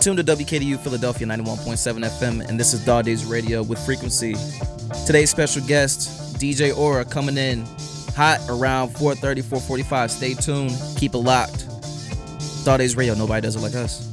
tuned to WKDU Philadelphia 91.7 FM, and this is Dog Daze Radio with Frequency. Today's special guest, DJ Aura, coming in hot around 4:30, 4:45. Stay tuned, keep it locked. Dog Daze Radio, nobody does it like us.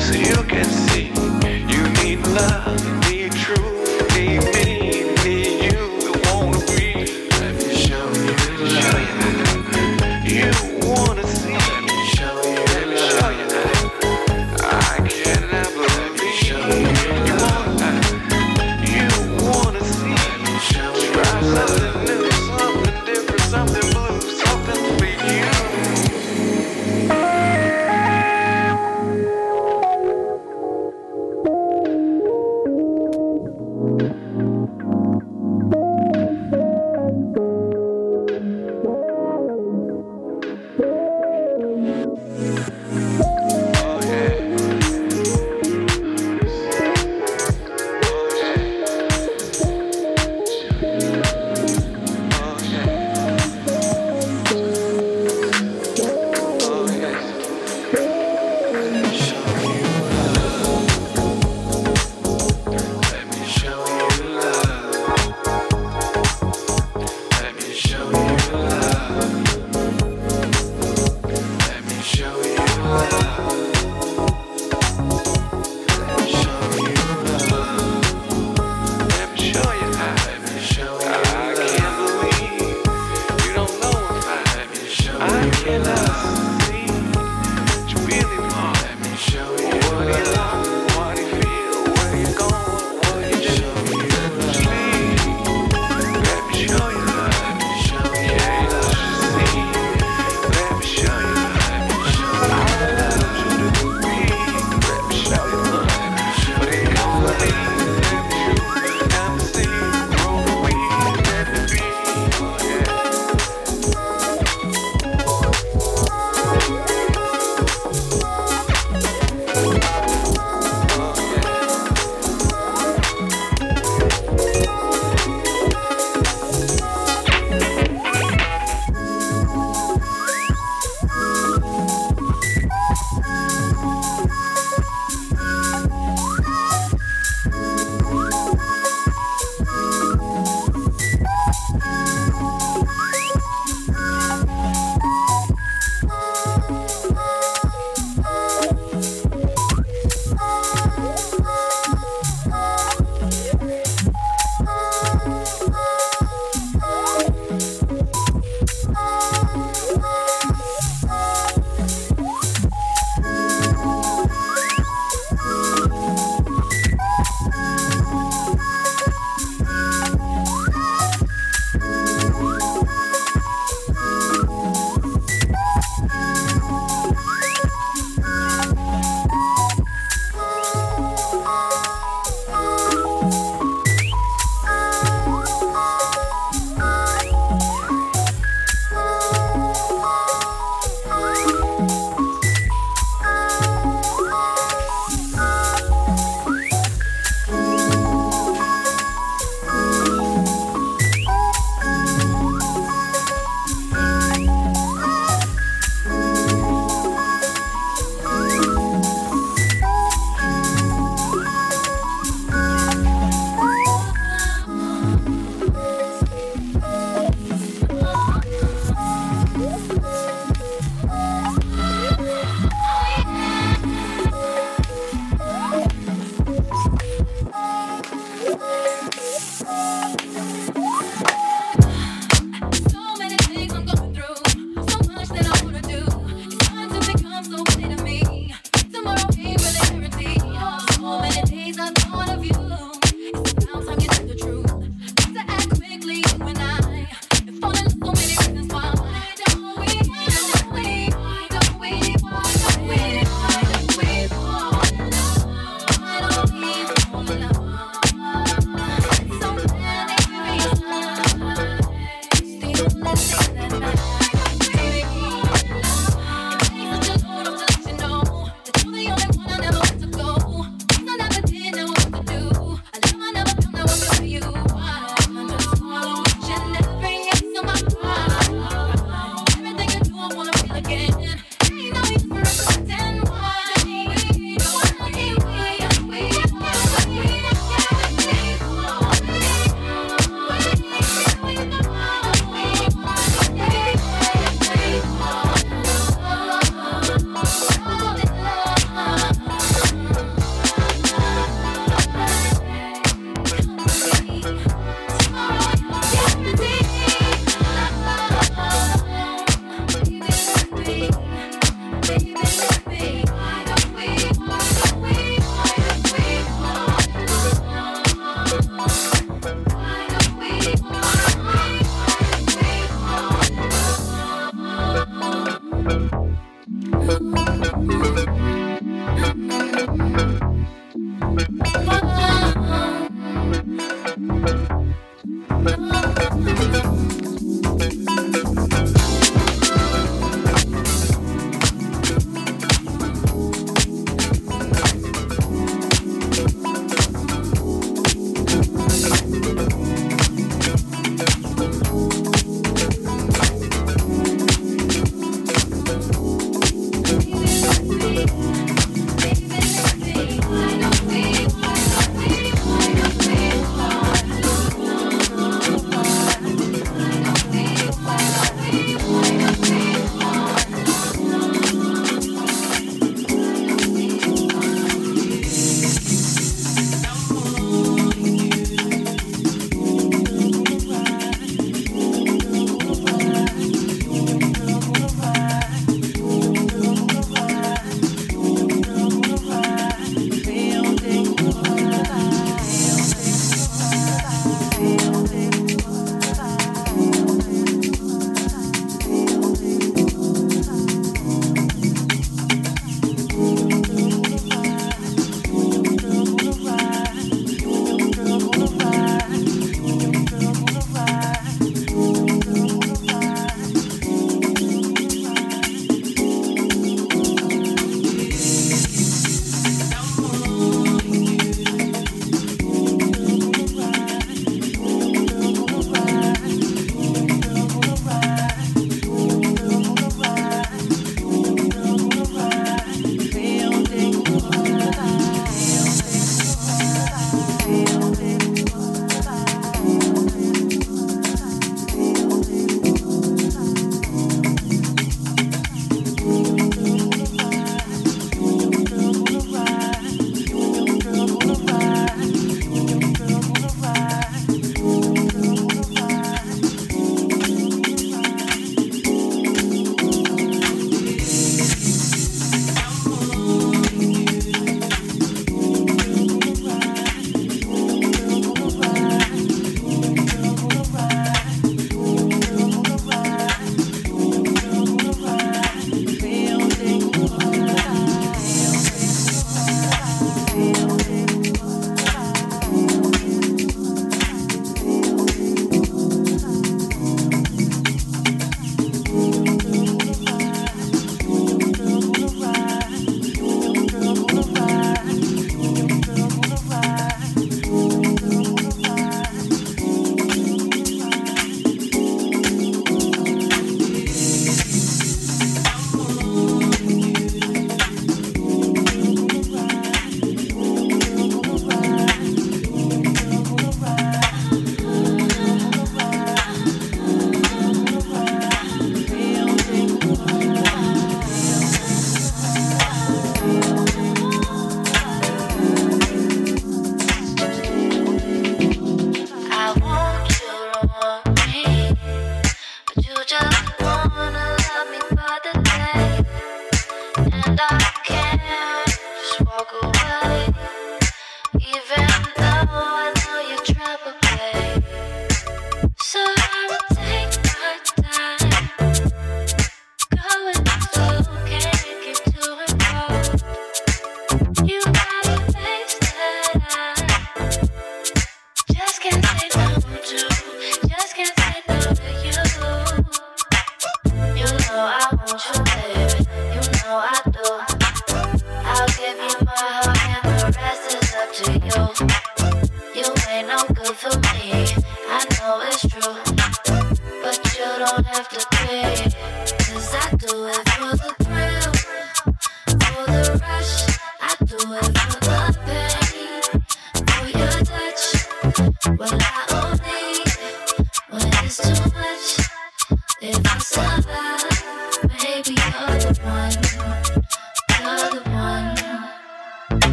So you can see. You need love,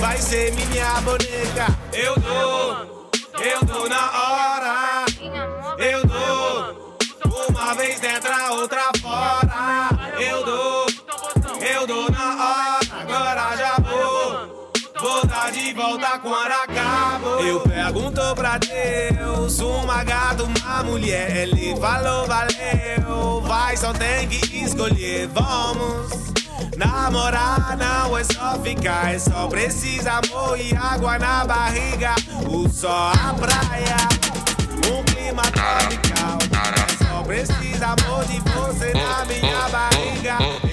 vai, ser minha boneca. Eu dou, eu dou na hora. Eu dou, uma vez dentro, a outra fora. Eu dou, eu dou na hora. Agora já vou, vou dar de volta quando acabo. Eu pergunto pra Deus, uma gata, uma mulher. Ele falou, valeu, vai, só tem que escolher. Vamos. Namorar não é só ficar, é só precisa amor e água na barriga. O sol, a praia, um clima tropical. É só precisa amor de você na minha barriga.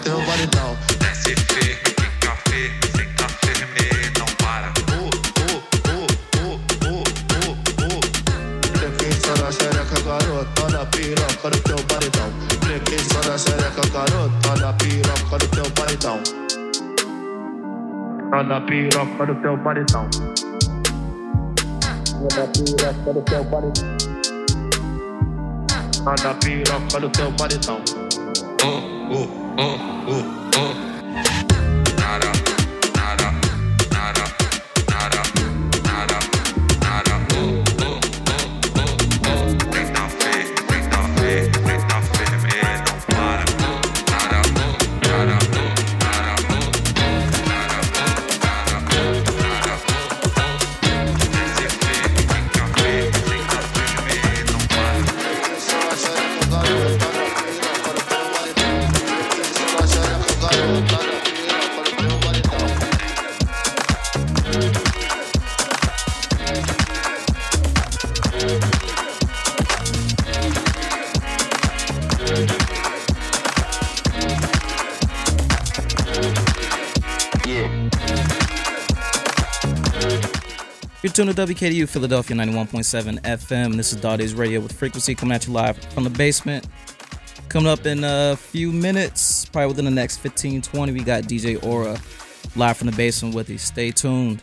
teu validão. SF, café, senta firme, não para. Oh, oh, oh, oh, oh, oh. Preguiça na xereca, garota, na piroca do teu paredão. validão. Preguiça na xereca, garota, na piroca do teu paredão. Tá na piroca do teu paredão. Tá na piroca do teu paredão. Tá na piroca do teu paredão. Oh, oh, oh. 嗯。To WKDU Philadelphia 91.7 FM. This is Dog Daze Radio with Frequency coming at you live from the basement. Coming up in a few minutes, probably within the next 15, 20, we got DJ Aura live from the basement with you. Stay tuned.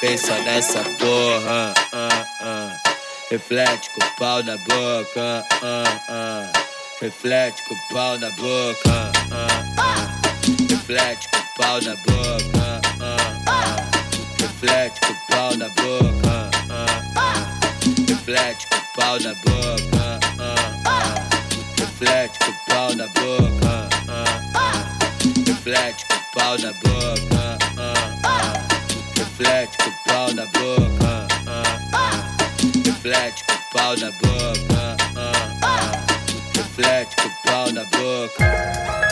pensa nessa porra. Uh, uh. Reflete com o pau na boca. Reflete com o pau na boca. Reflete com o pau na boca. Reflete com o pau na boca. Reflete com o pau na boca. Reflete com o pau na boca. Reflete com o pau na boca. Reflete pau da boca. Reflete com pau na boca. Ah, ah. Reflete com pau na boca. Ah,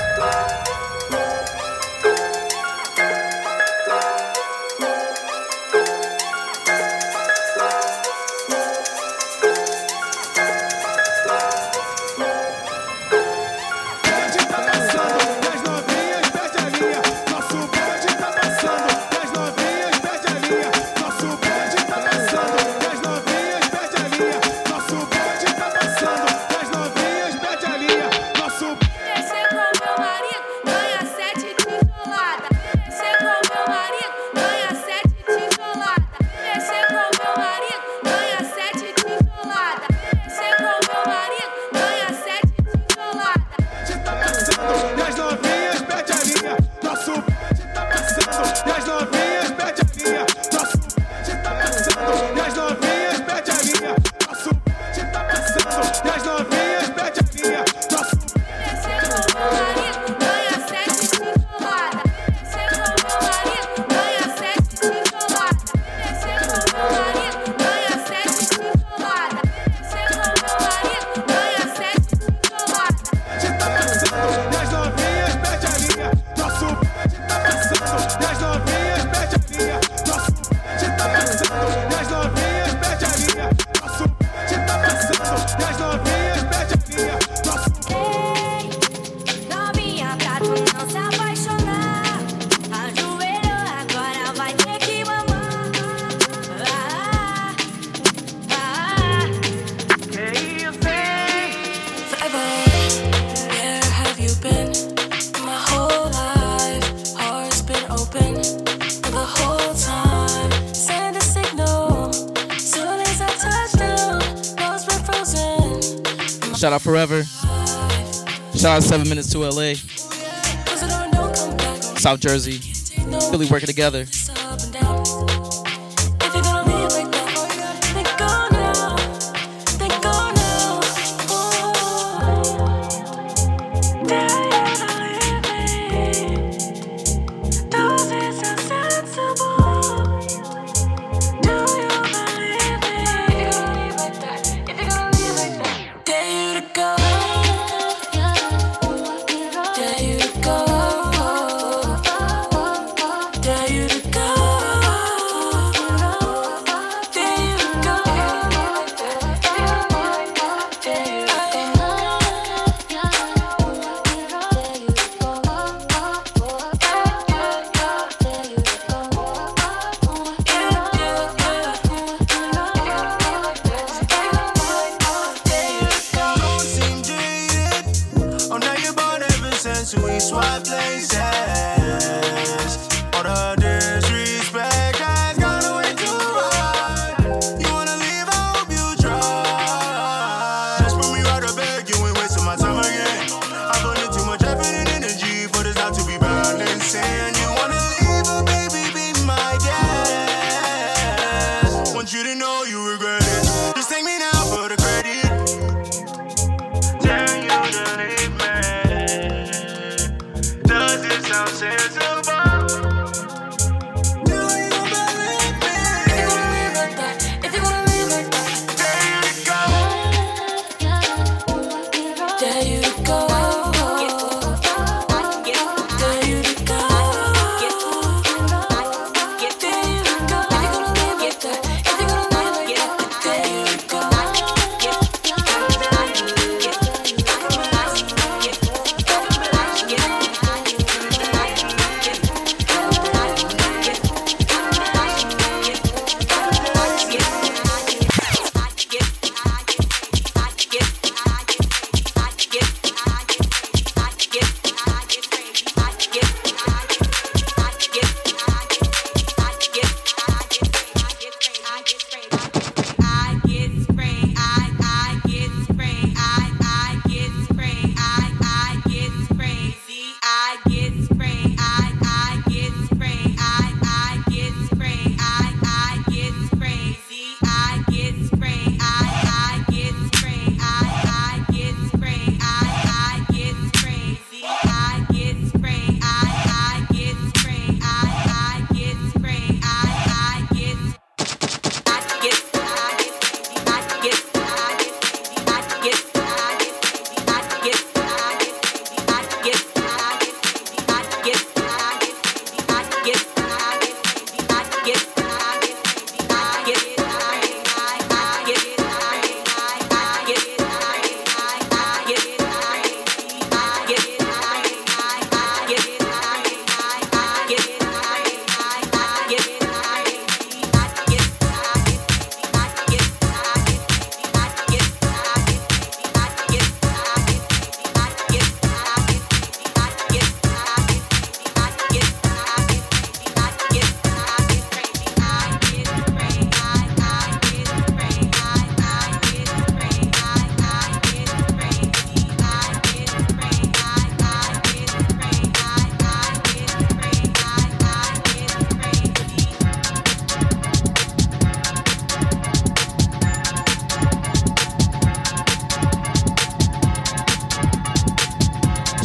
South Jersey, Philly working together.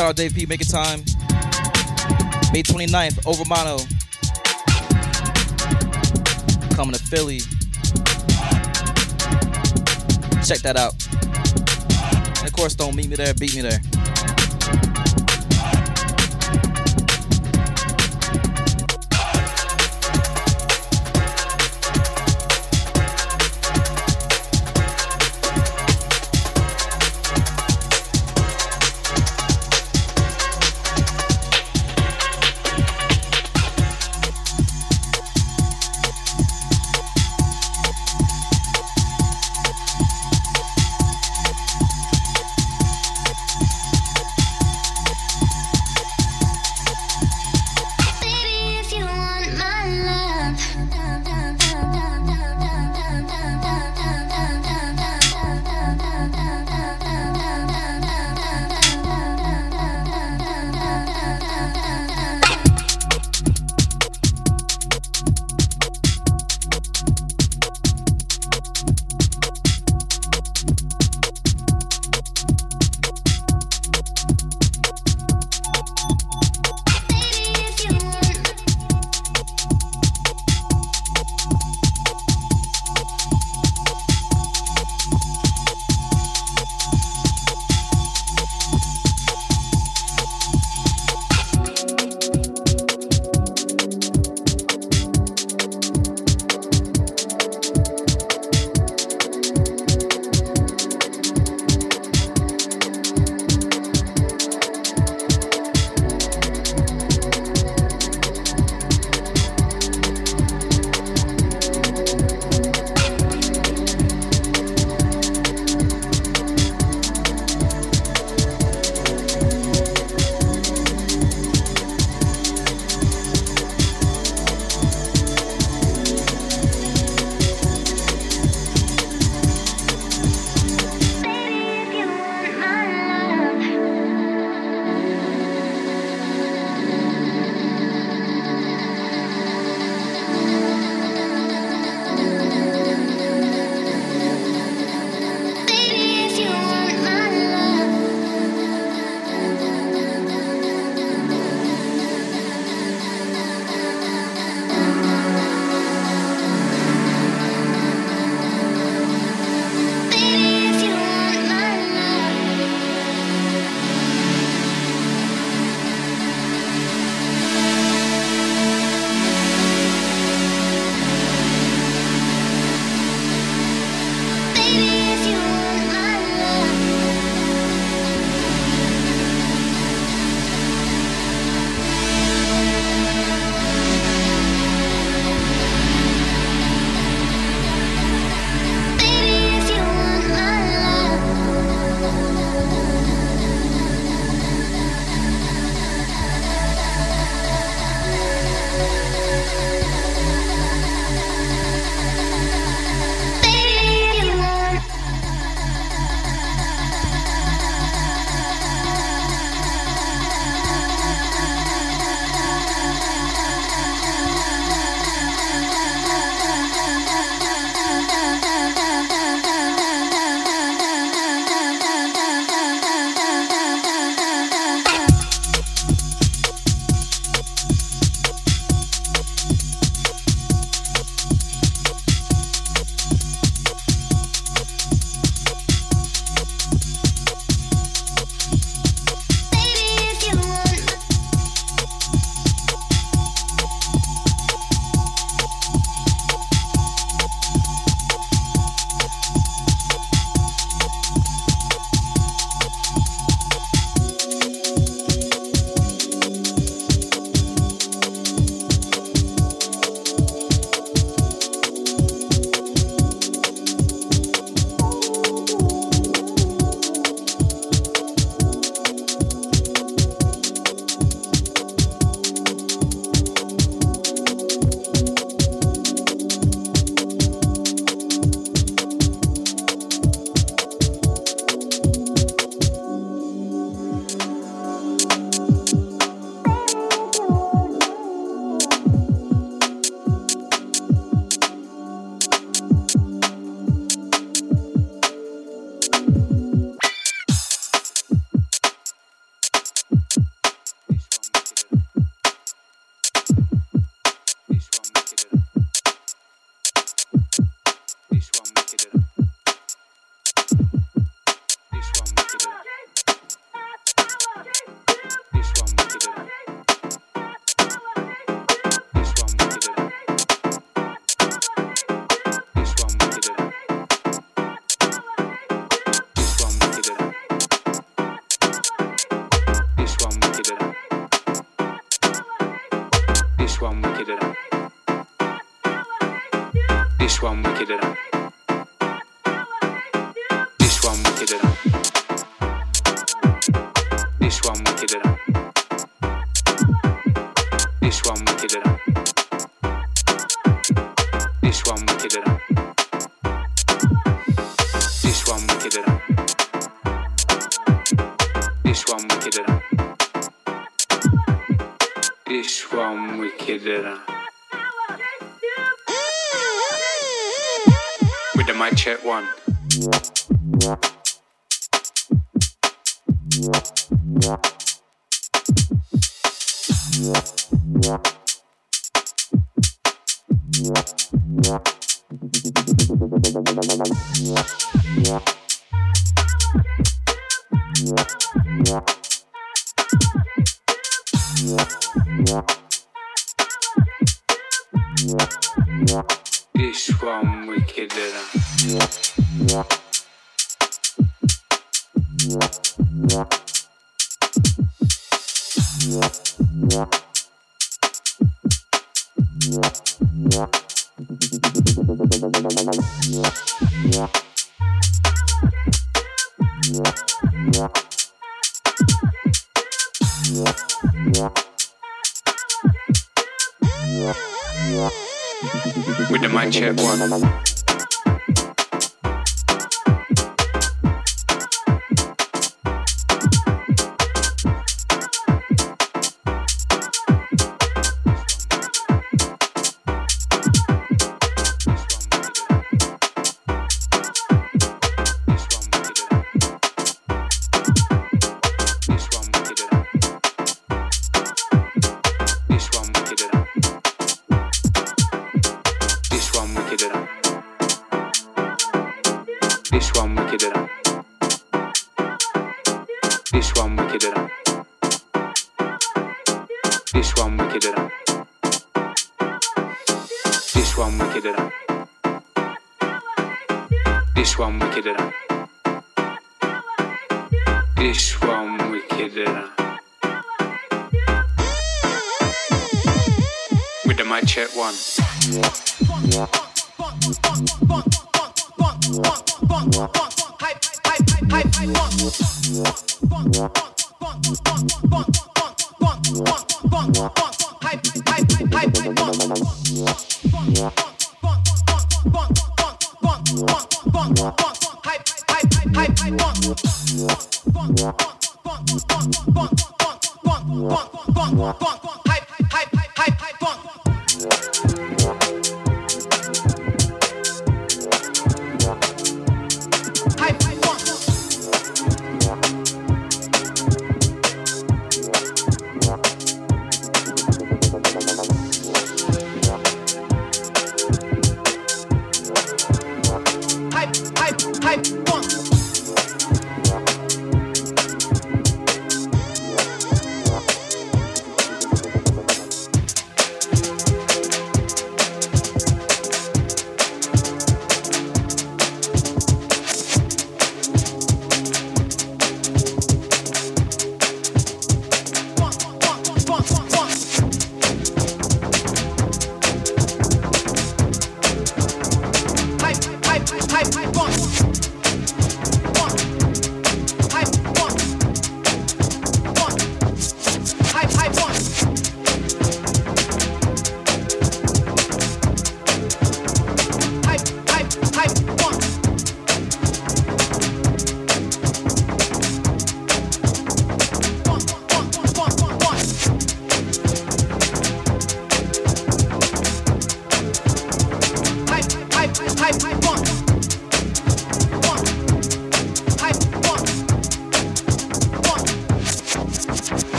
Shout out Dave P. Making time. May 29th, Overmono. Coming to Philly. Check that out. And of course, don't meet me there, beat me there. One.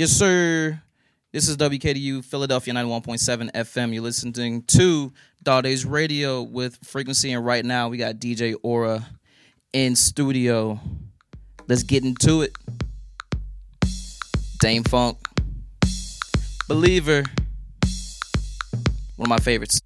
Yes, sir. This is WKDU Philadelphia 91.7 FM. You're listening to Daze Radio with Frequency, and right now we got DJ Aura in studio. Let's get into it. Dâm-Funk, Believer, one of my favorites.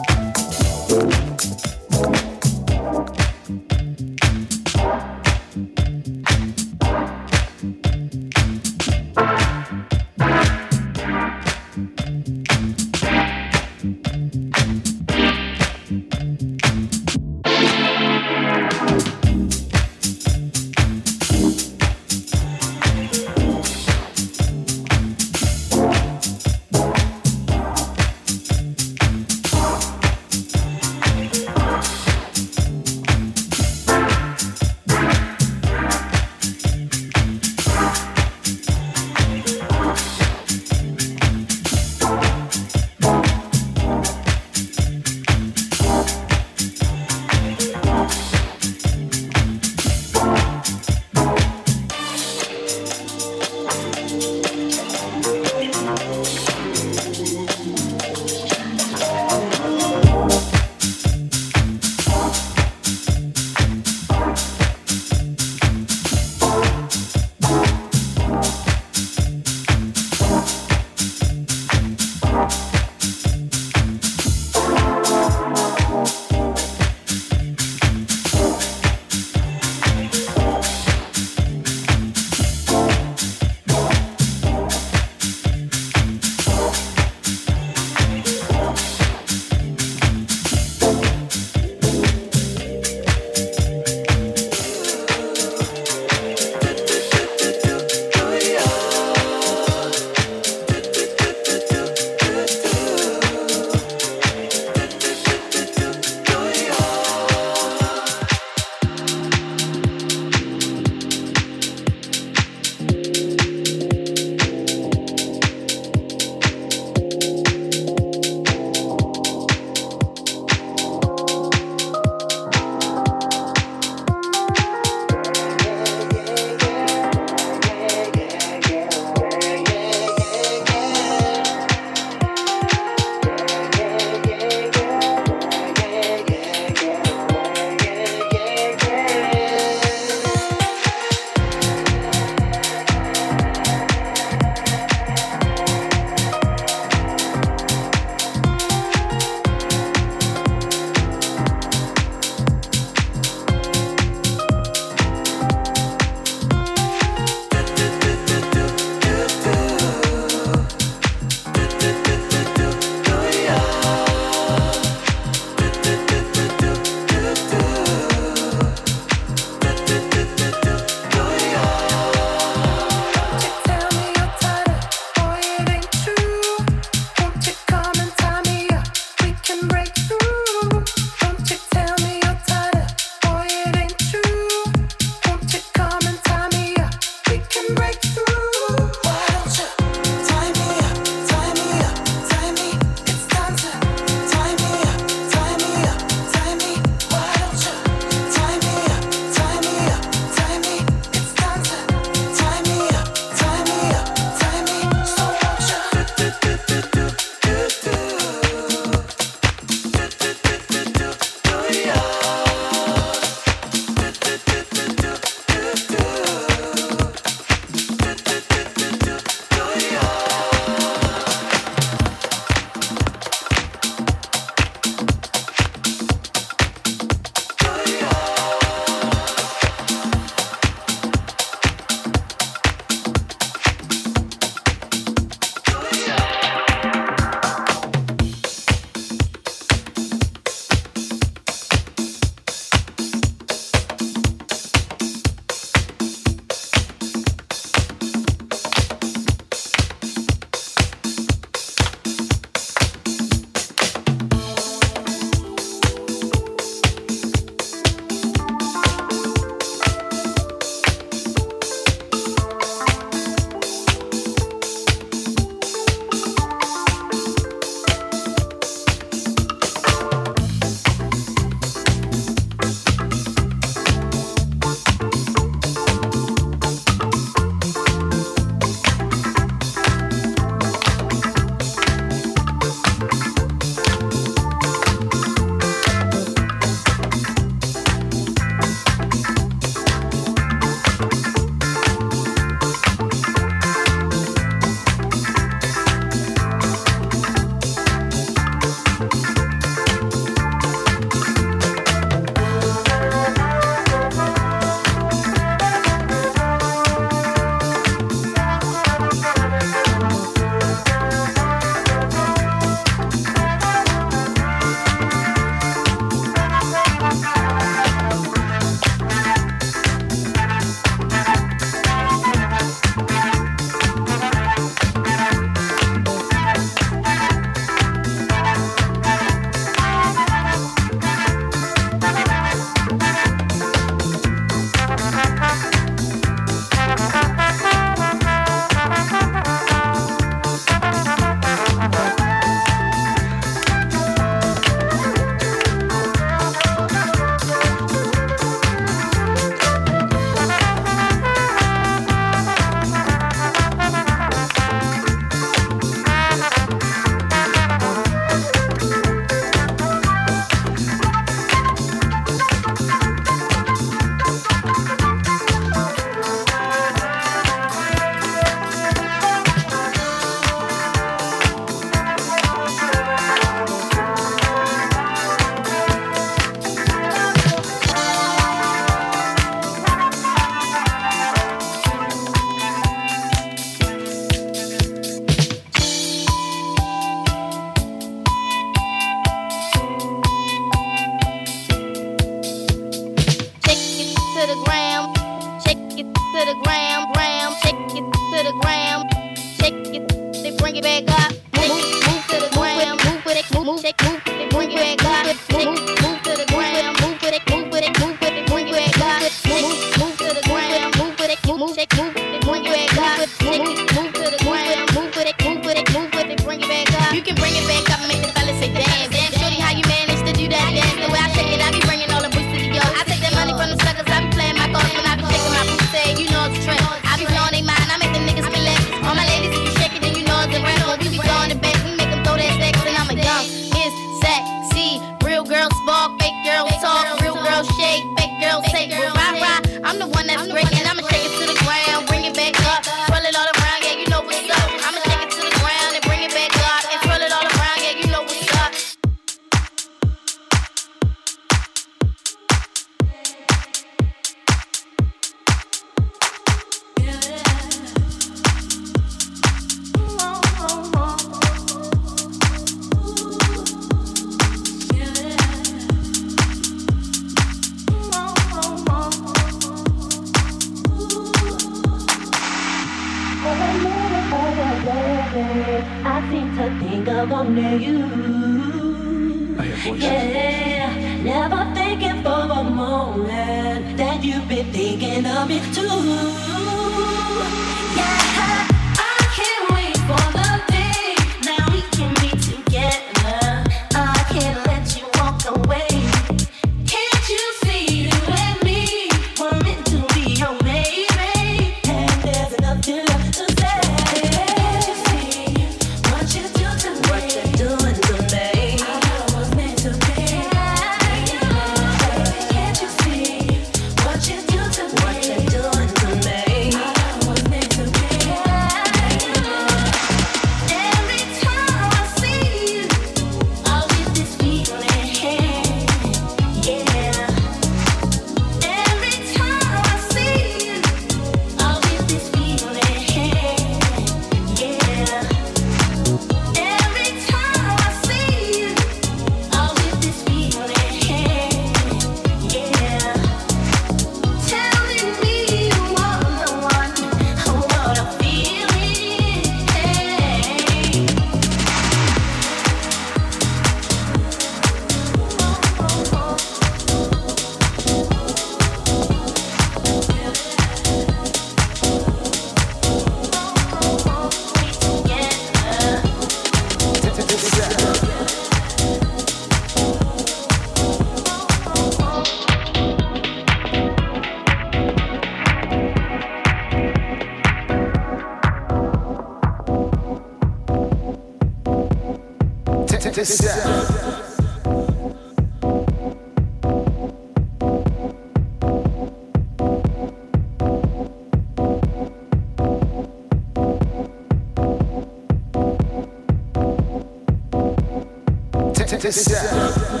this is this.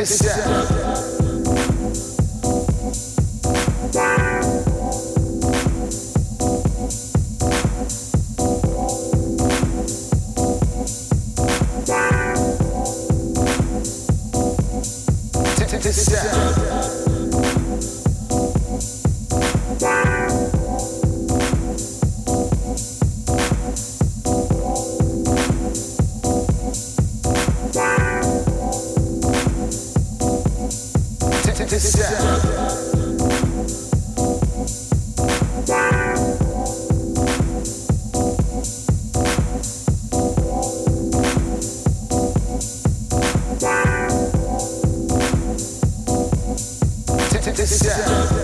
this out. this out.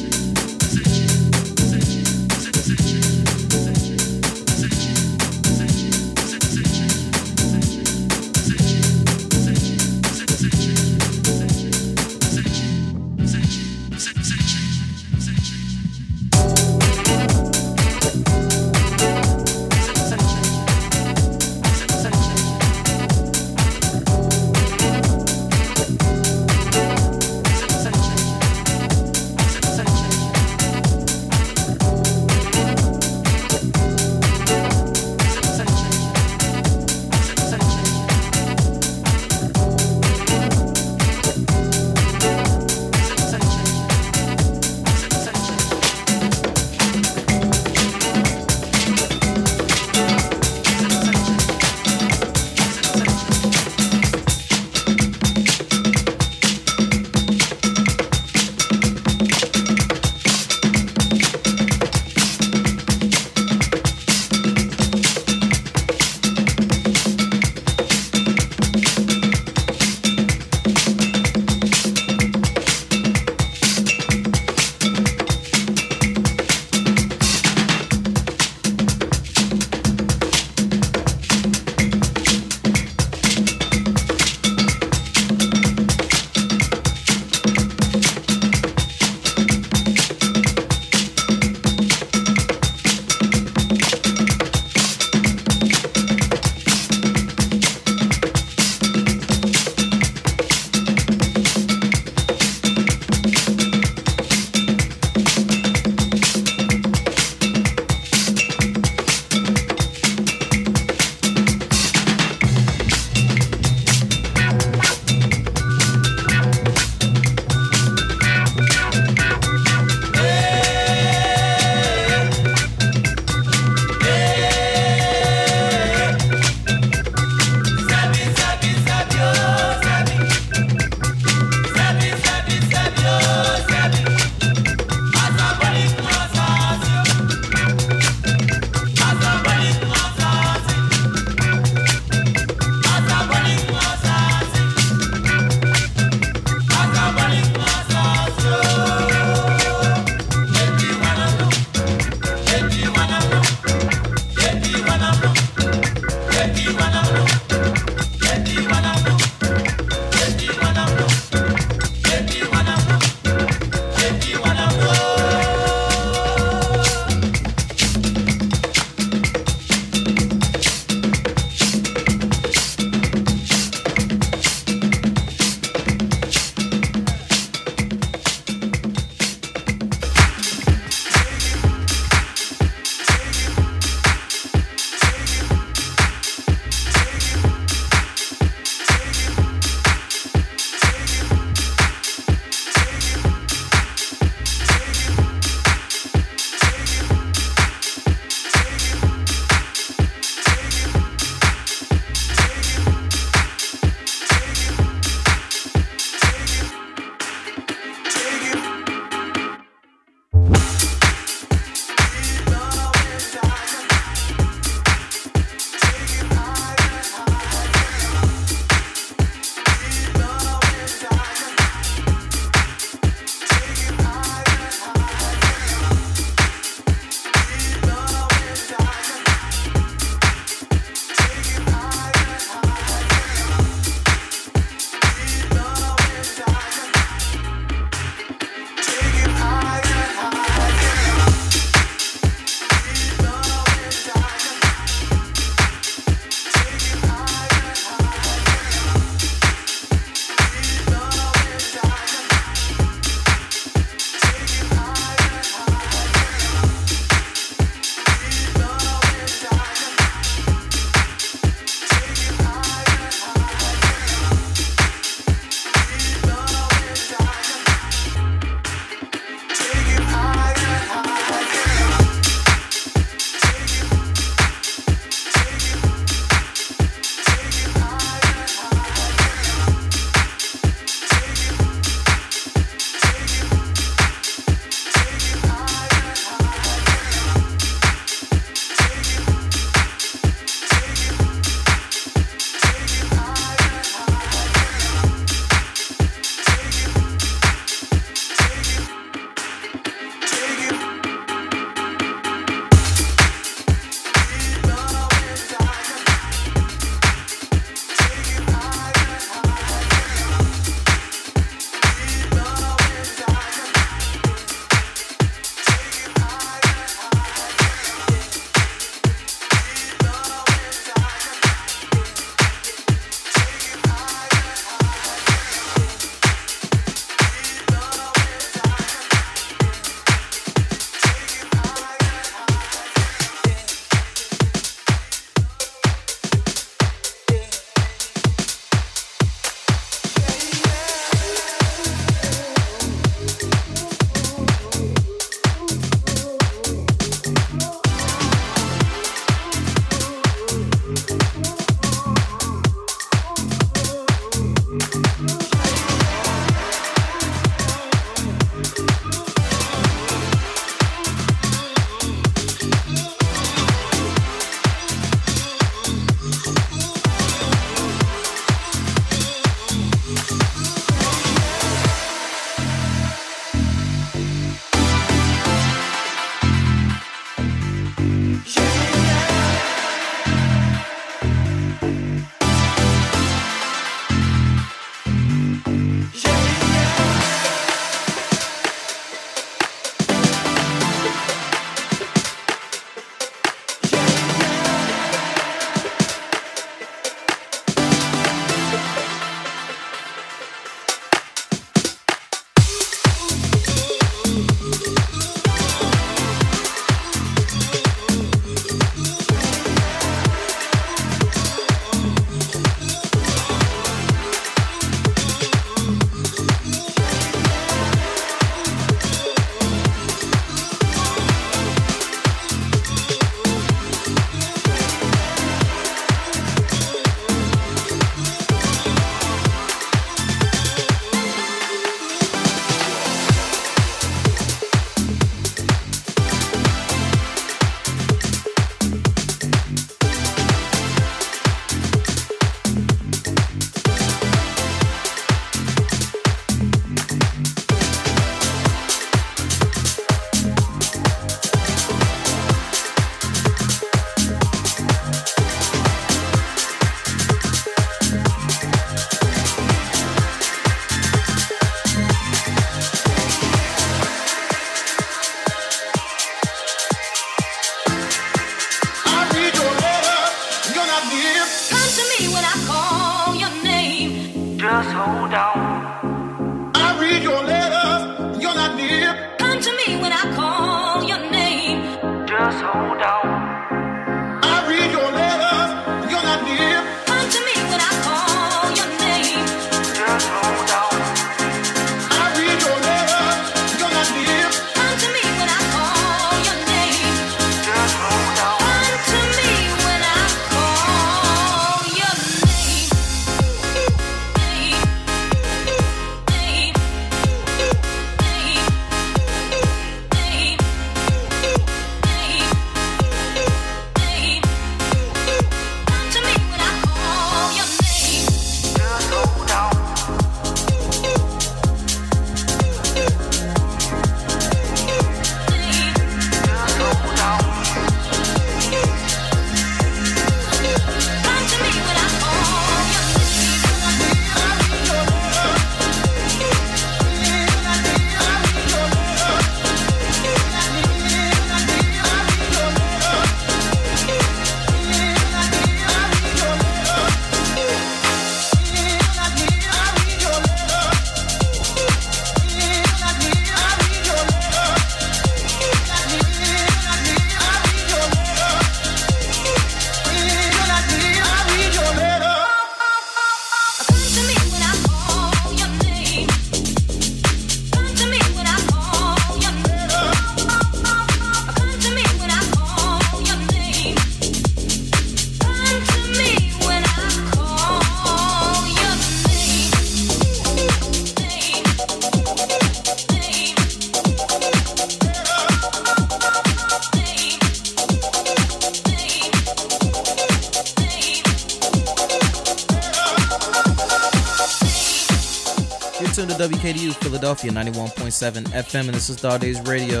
Philadelphia 91.7 FM, and this is Dog Daze Radio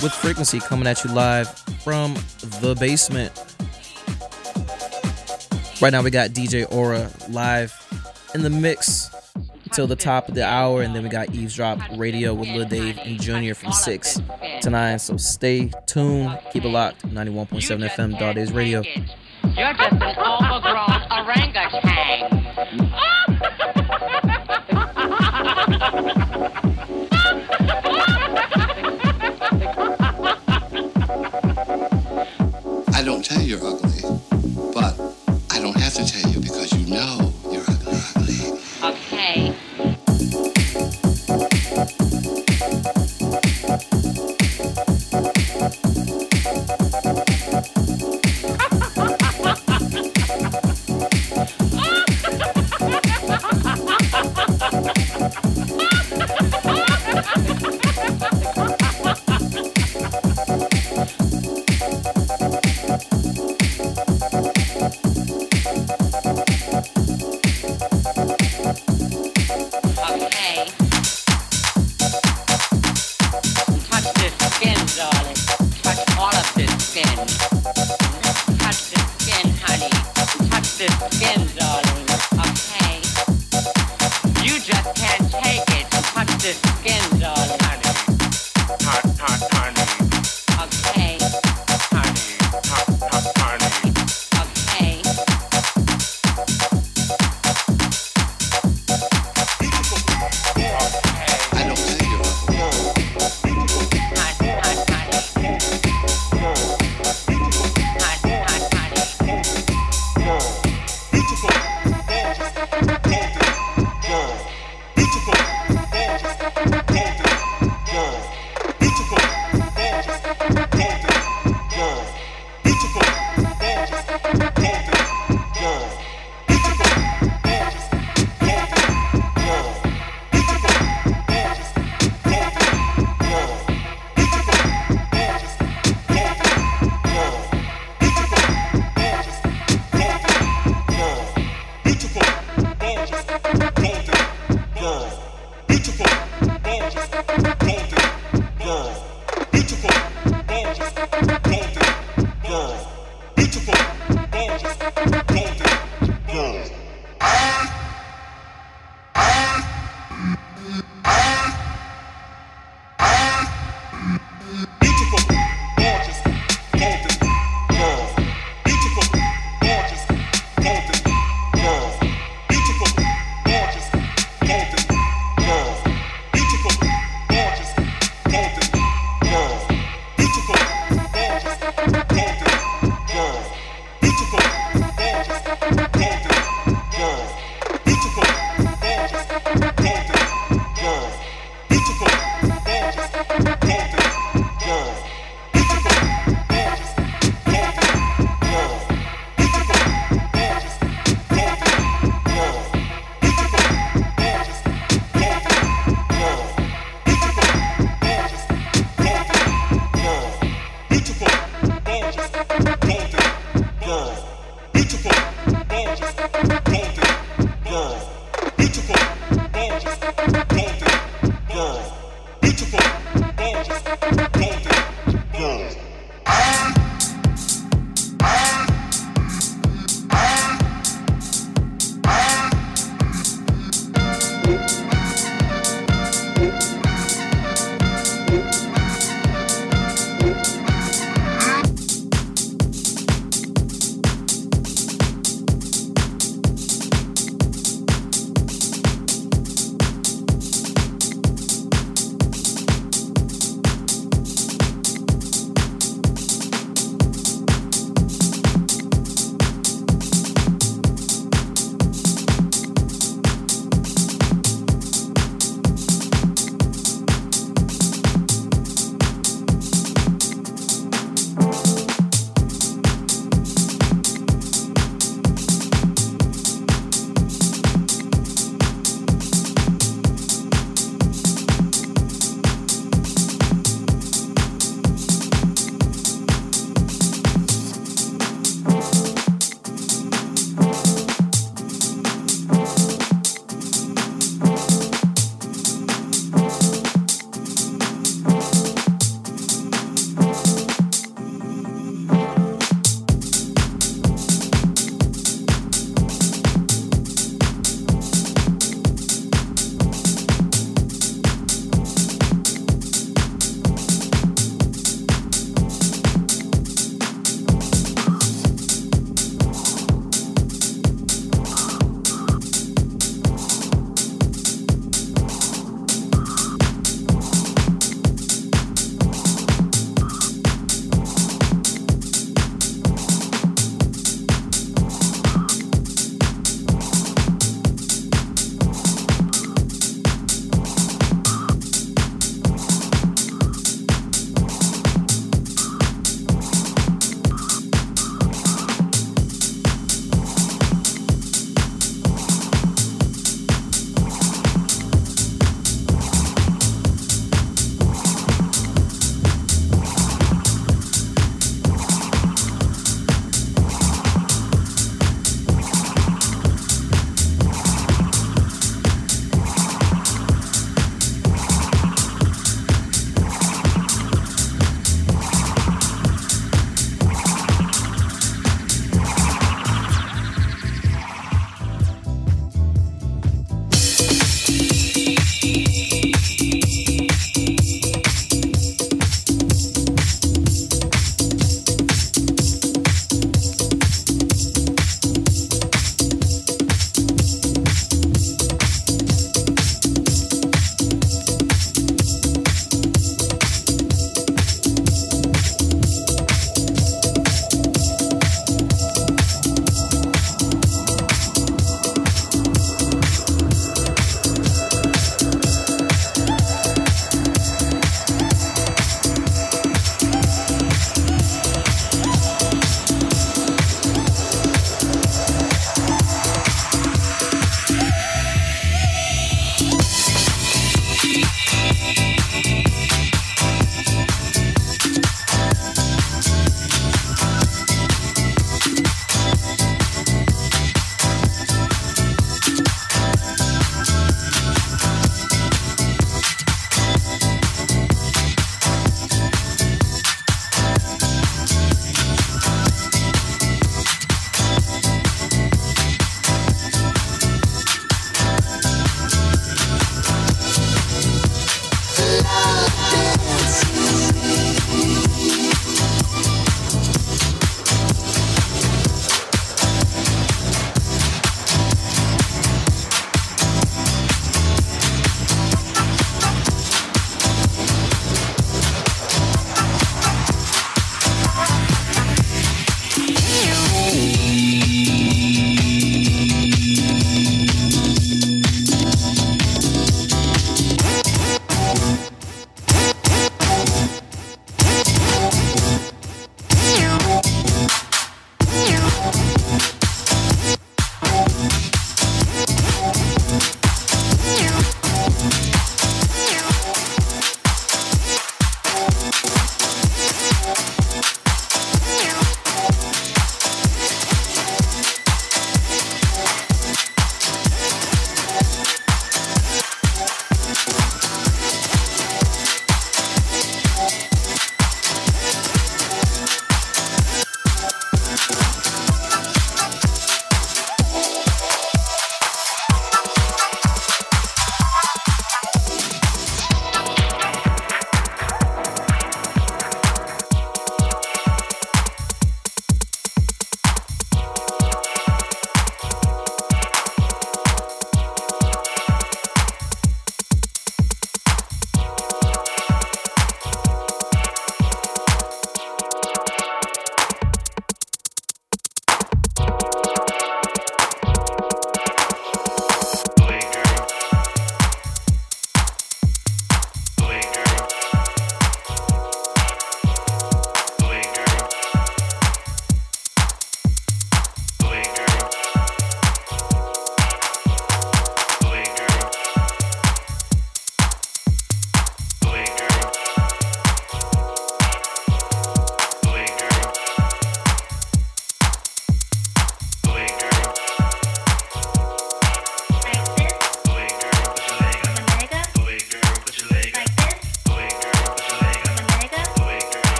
with Frequency coming at you live from the Bassment. Right now, we got DJ Aura live in the mix till the top of the hour, and then we got Eavesdrop Radio with Lil Dave and Junior from 6 to 9. So stay tuned, keep it locked. 91.7 FM, Dog Daze Radio. You're just an overgrown orangutan.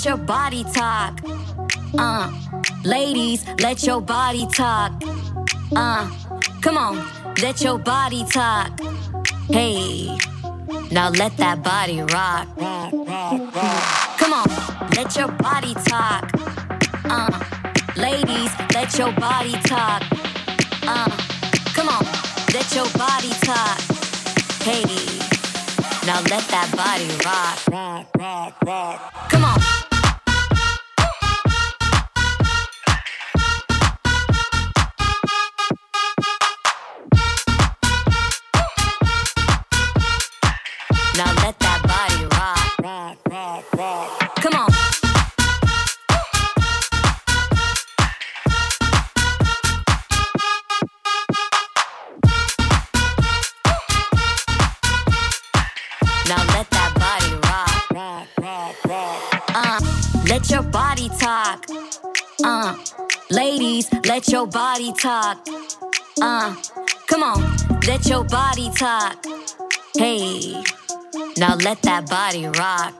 Let your body talk. Uh, ladies, let your body talk. Uh, come on, let your body talk. Hey, now let that body rock. Come on, let your body talk. Uh, ladies, let your body talk. Uh, come on, let your body talk. Hey, now let that body rock. Come on. Talk. Uh, ladies, let your body talk. Uh, come on, let your body talk. Hey, now let that body rock.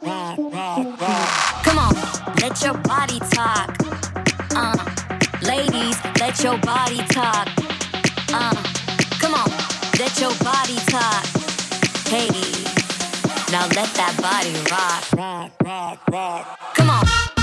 Come on, let your body talk. Uh, ladies, let your body talk. Uh, come on, let your body talk. Hey, now let that body rock. Come on.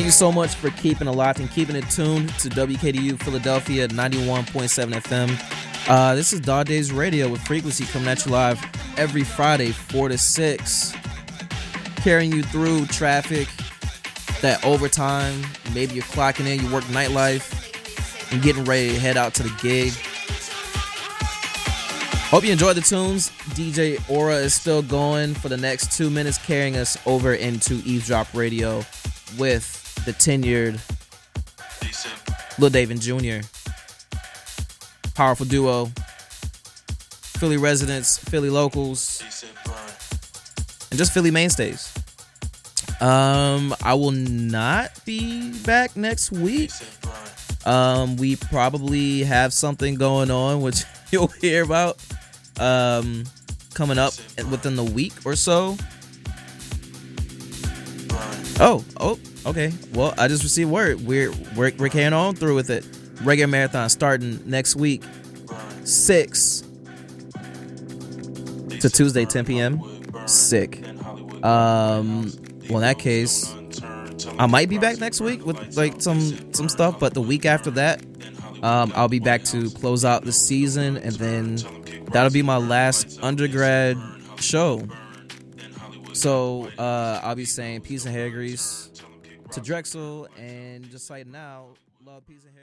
Thank you so much for keeping it locked and keeping it tuned to WKDU Philadelphia 91.7 FM. Uh, this is Dog Daze Radio with Frequency coming at you live every Friday, 4 to 6. Carrying you through traffic, that overtime. Maybe you're clocking in, you work nightlife, and getting ready to head out to the gig. Hope you enjoyed the tunes. DJ Aura is still going for the next two minutes, carrying us over into Eavesdrop Radio with the tenured Lil Davin Jr. Powerful duo. Philly residents, Philly locals, and just Philly mainstays. Um, I will not be back next week. Um, we probably have something going on, which you'll hear about um, coming up within the week or so. Oh, oh, okay. Well, I just received word. We're we're, we're carrying on through with it. Regular marathon starting next week, six to Tuesday, 10 p.m. Sick. Um, well, in that case, I might be back next week with like some some stuff, but the week after that, um, I'll be back to close out the season, and then that'll be my last undergrad show. So uh, I'll be saying peace and hair grease to Drexel, and just like now, love, peace and hair.